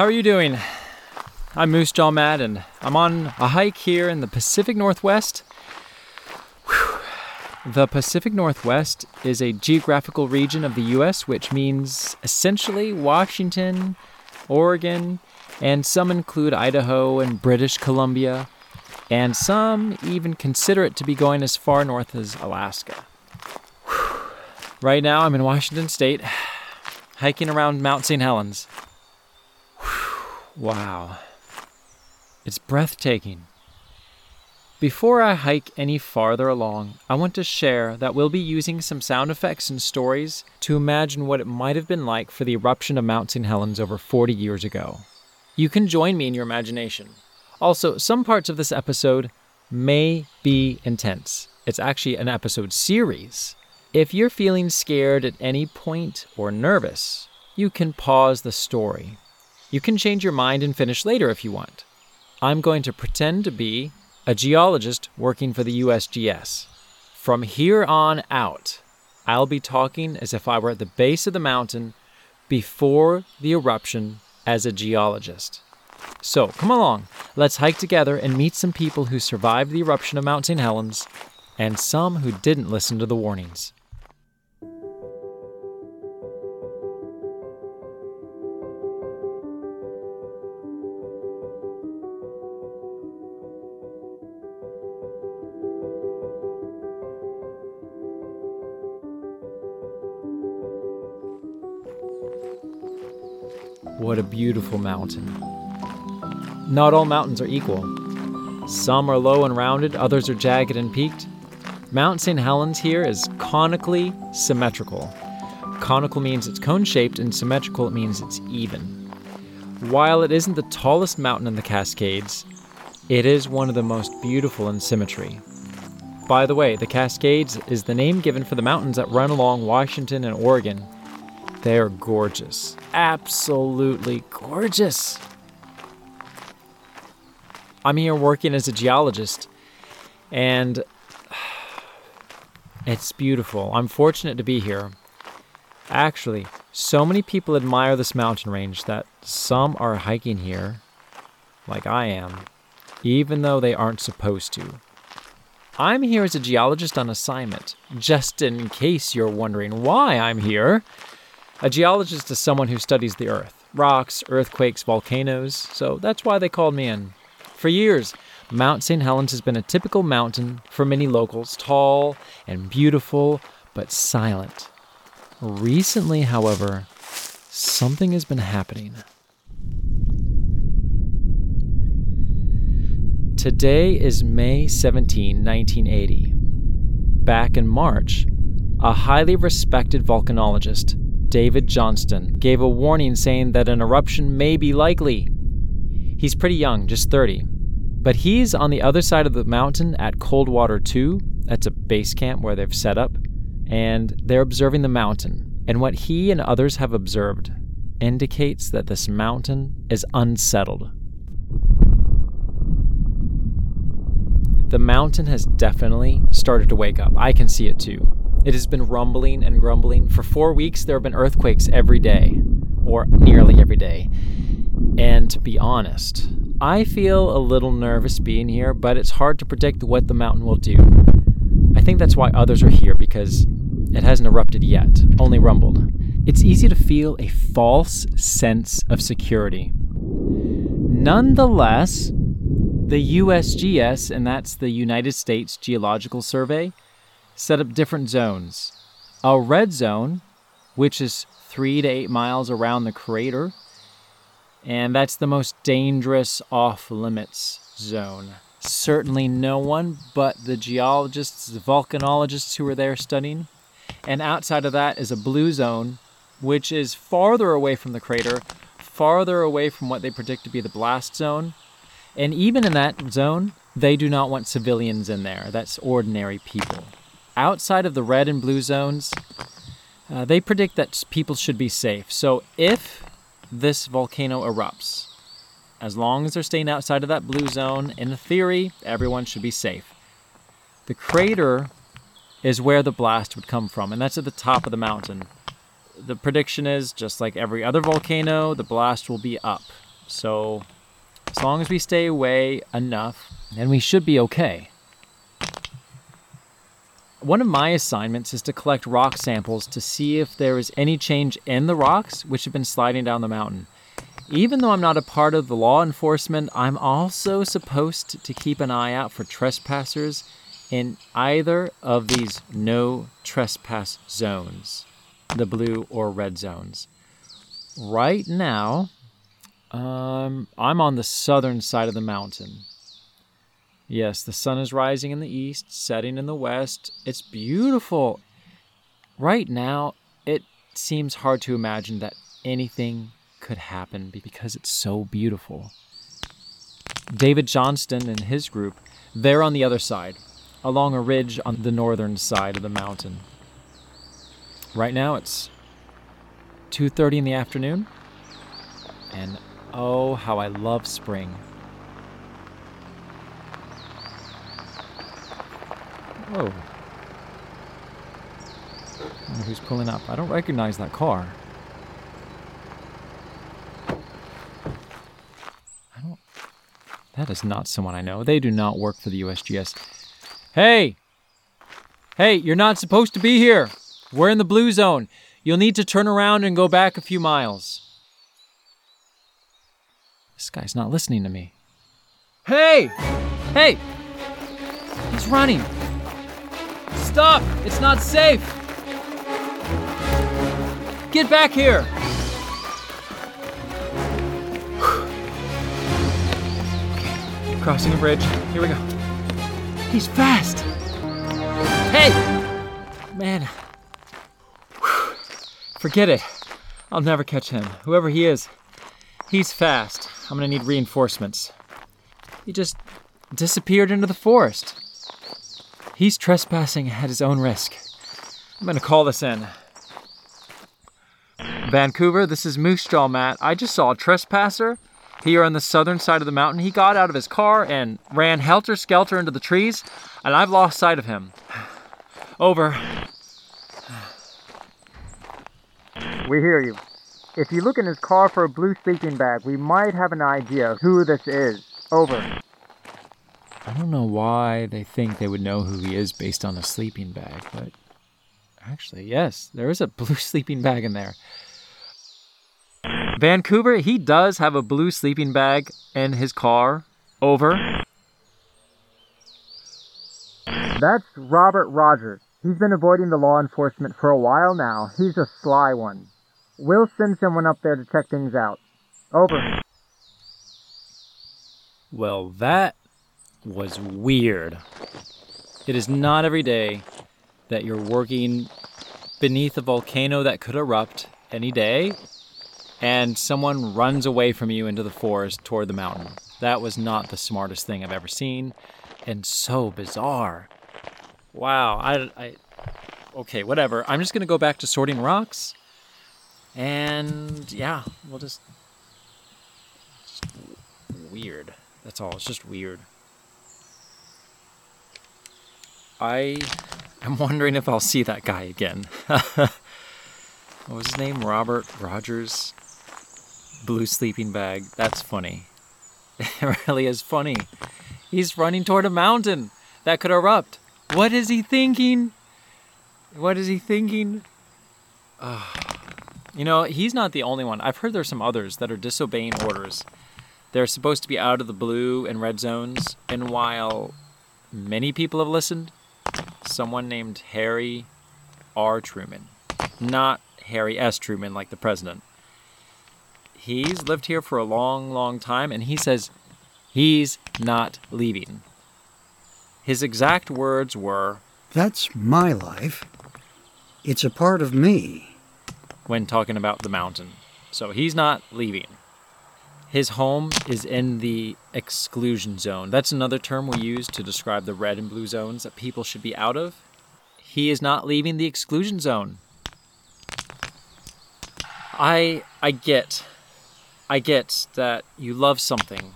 How are you doing? I'm Moosejaw Madden. and I'm on a hike here in the Pacific Northwest. Whew. The Pacific Northwest is a geographical region of the U.S., which means essentially Washington, Oregon, and some include Idaho and British Columbia, and some even consider it to be going as far north as Alaska. Whew. Right now, I'm in Washington State, hiking around Mount St. Helens. Wow. It's breathtaking. Before I hike any farther along, I want to share that we'll be using some sound effects and stories to imagine what it might have been like for the eruption of Mount St. Helens over 40 years ago. You can join me in your imagination. Also, some parts of this episode may be intense. It's actually an episode series. If you're feeling scared at any point or nervous, you can pause the story. You can change your mind and finish later if you want. I'm going to pretend to be a geologist working for the USGS. From here on out, I'll be talking as if I were at the base of the mountain before the eruption as a geologist. So come along, let's hike together and meet some people who survived the eruption of Mount St. Helens and some who didn't listen to the warnings. What a beautiful mountain. Not all mountains are equal. Some are low and rounded, others are jagged and peaked. Mount St. Helens here is conically symmetrical. Conical means it's cone shaped, and symmetrical it means it's even. While it isn't the tallest mountain in the Cascades, it is one of the most beautiful in symmetry. By the way, the Cascades is the name given for the mountains that run along Washington and Oregon. They are gorgeous. Absolutely gorgeous. I'm here working as a geologist, and it's beautiful. I'm fortunate to be here. Actually, so many people admire this mountain range that some are hiking here, like I am, even though they aren't supposed to. I'm here as a geologist on assignment, just in case you're wondering why I'm here. A geologist is someone who studies the earth, rocks, earthquakes, volcanoes, so that's why they called me in. For years, Mount St. Helens has been a typical mountain for many locals, tall and beautiful, but silent. Recently, however, something has been happening. Today is May 17, 1980. Back in March, a highly respected volcanologist, David Johnston, gave a warning saying that an eruption may be likely. He's pretty young, just 30, but he's on the other side of the mountain at Coldwater 2. That's a base camp where they've set up, and they're observing the mountain. And what he and others have observed indicates that this mountain is unsettled. The mountain has definitely started to wake up. I can see it too. It has been rumbling and grumbling. For four weeks, there have been earthquakes every day, or nearly every day. And to be honest, I feel a little nervous being here, but it's hard to predict what the mountain will do. I think that's why others are here, because it hasn't erupted yet, only rumbled. It's easy to feel a false sense of security. Nonetheless, the USGS, and that's the United States Geological Survey, set up different zones. A red zone, which is three to eight miles around the crater, and that's the most dangerous off limits zone. Certainly, no one but the geologists, the volcanologists who were there studying. And outside of that is a blue zone, which is farther away from the crater, farther away from what they predict to be the blast zone, and even in that zone, they do not want civilians in there. That's ordinary people. Outside of the red and blue zones, uh, they predict that people should be safe. So if this volcano erupts, as long as they're staying outside of that blue zone, in theory, everyone should be safe. The crater is where the blast would come from, and that's at the top of the mountain. The prediction is just like every other volcano, the blast will be up So, as long as we stay away enough, then we should be okay. One of my assignments is to collect rock samples to see if there is any change in the rocks which have been sliding down the mountain. Even though I'm not a part of the law enforcement, I'm also supposed to keep an eye out for trespassers in either of these no trespass zones, the blue or red zones. Right now, um, I'm on the southern side of the mountain. Yes, the sun is rising in the east, setting in the west. It's beautiful. Right now, it seems hard to imagine that anything could happen because it's so beautiful. David Johnston and his group, they're on the other side, along a ridge on the northern side of the mountain. Right now it's 2:30 in the afternoon, and oh how I love spring. Whoa. Oh, Who's pulling up. I don't recognize that car. I don't. That is not someone I know. They do not work for the USGS. Hey! Hey, you're not supposed to be here. We're in the blue zone. You'll need to turn around and go back a few miles. This guy's not listening to me. Hey! Hey! He's running. Stop! It's not safe! Get back here! crossing a bridge. Here we go. He's fast! Hey! Man. Forget it. I'll never catch him. Whoever he is, he's fast. I'm gonna need reinforcements. He just disappeared into the forest. He's trespassing at his own risk. I'm gonna call this in. Vancouver, this is Moosejaw Matt. I just saw a trespasser here on the southern side of the mountain. He got out of his car and ran helter skelter into the trees, and I've lost sight of him. Over. We hear you. If you look in his car for a blue sleeping bag, we might have an idea who this is. Over. I don't know why they think they would know who he is based on a sleeping bag, but actually, yes, there is a blue sleeping bag in there. Vancouver, he does have a blue sleeping bag in his car. Over. That's Robert Rogers. He's been avoiding the law enforcement for a while now. He's a sly one. We'll send someone up there to check things out. Over. Well, that was weird. It is not every day that you're working beneath a volcano that could erupt any day and someone runs away from you into the forest toward the mountain. That was not the smartest thing I've ever seen and so bizarre. Wow, I, I okay, whatever. I'm just going to go back to sorting rocks. And yeah, we'll just, just weird. That's all. It's just weird. I am wondering if I'll see that guy again. what was his name? Robert Rogers? Blue sleeping bag. That's funny. It really is funny. He's running toward a mountain that could erupt. What is he thinking? What is he thinking? You know, he's not the only one. I've heard there's some others that are disobeying orders. They're supposed to be out of the blue and red zones, and while many people have listened, someone named Harry R. Truman, not Harry S. Truman like the president. He's lived here for a long, long time, and he says he's not leaving. His exact words were That's my life. It's a part of me. when talking about the mountain. So he's not leaving. His home is in the exclusion zone. That's another term we use to describe the red and blue zones that people should be out of. He is not leaving the exclusion zone. I I get I get that you love something,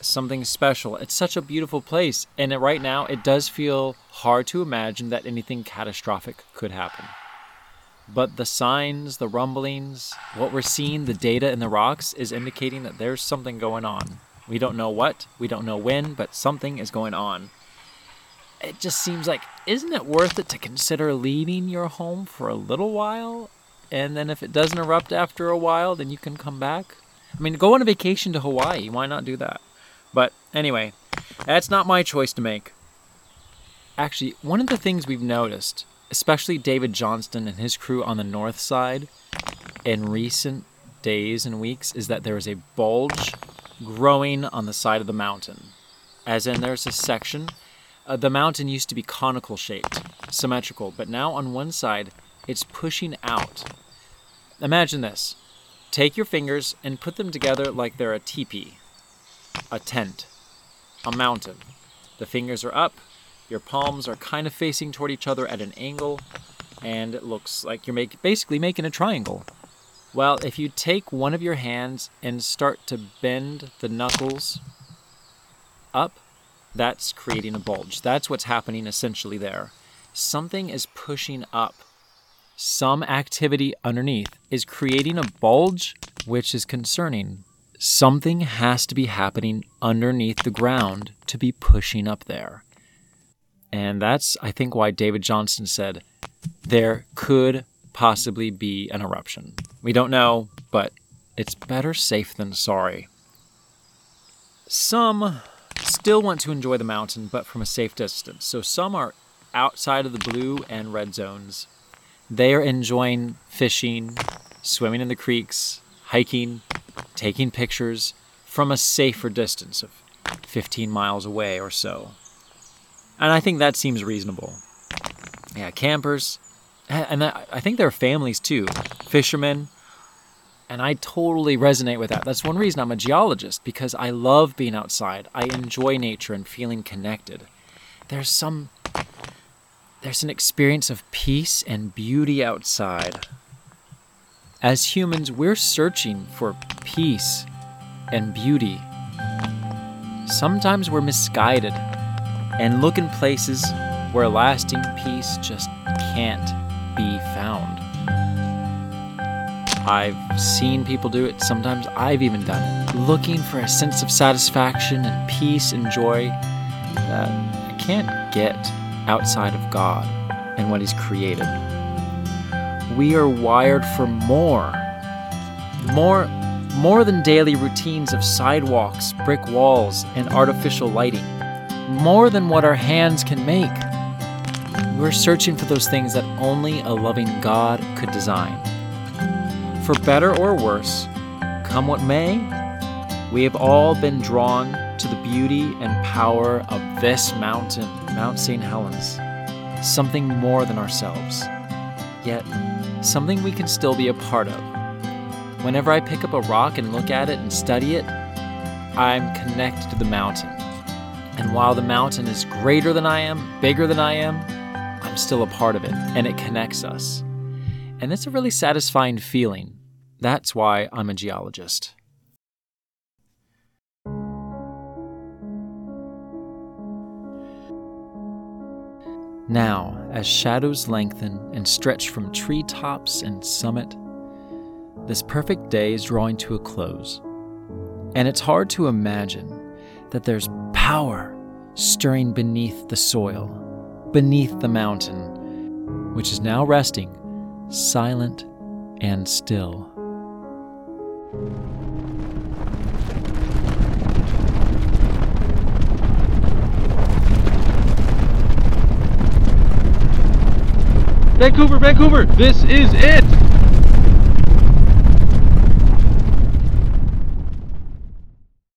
something special. It's such a beautiful place, and it, right now it does feel hard to imagine that anything catastrophic could happen. But the signs, the rumblings, what we're seeing, the data in the rocks is indicating that there's something going on. We don't know what, we don't know when, but something is going on. It just seems like, isn't it worth it to consider leaving your home for a little while? And then if it doesn't erupt after a while, then you can come back? I mean, go on a vacation to Hawaii. Why not do that? But anyway, that's not my choice to make. Actually, one of the things we've noticed, especially David Johnston and his crew on the north side, in recent days and weeks, is that there is a bulge growing on the side of the mountain. As in, there's a section. Uh, the mountain used to be conical shaped, symmetrical, but now on one side, it's pushing out. Imagine this take your fingers and put them together like they're a teepee, a tent, a mountain. The fingers are up, your palms are kind of facing toward each other at an angle, and it looks like you're make, basically making a triangle. Well, if you take one of your hands and start to bend the knuckles up, that's creating a bulge. That's what's happening essentially there. Something is pushing up. Some activity underneath is creating a bulge, which is concerning. Something has to be happening underneath the ground to be pushing up there. And that's, I think, why David Johnston said there could possibly be an eruption. We don't know, but it's better safe than sorry. Some still want to enjoy the mountain, but from a safe distance. So some are outside of the blue and red zones. They are enjoying fishing, swimming in the creeks, hiking, taking pictures from a safer distance of 15 miles away or so. And I think that seems reasonable. Yeah, campers, and I think there are families too, fishermen, and I totally resonate with that. That's one reason I'm a geologist because I love being outside. I enjoy nature and feeling connected. There's some there's an experience of peace and beauty outside. As humans, we're searching for peace and beauty. Sometimes we're misguided and look in places where lasting peace just can't be found. I've seen people do it, sometimes I've even done it, looking for a sense of satisfaction and peace and joy that I can't get outside of God and what He's created. We are wired for more. More more than daily routines of sidewalks, brick walls, and artificial lighting. More than what our hands can make. We're searching for those things that only a loving God could design. For better or worse, come what may, we have all been drawn to the beauty and power of this mountain, Mount St. Helens, something more than ourselves, yet something we can still be a part of. Whenever I pick up a rock and look at it and study it, I'm connected to the mountain. And while the mountain is greater than I am, bigger than I am, I'm still a part of it, and it connects us. And it's a really satisfying feeling. That's why I'm a geologist. Now, as shadows lengthen and stretch from tree tops and summit, this perfect day is drawing to a close. And it's hard to imagine that there's power stirring beneath the soil, beneath the mountain, which is now resting, silent and still. Vancouver, Vancouver, this is it!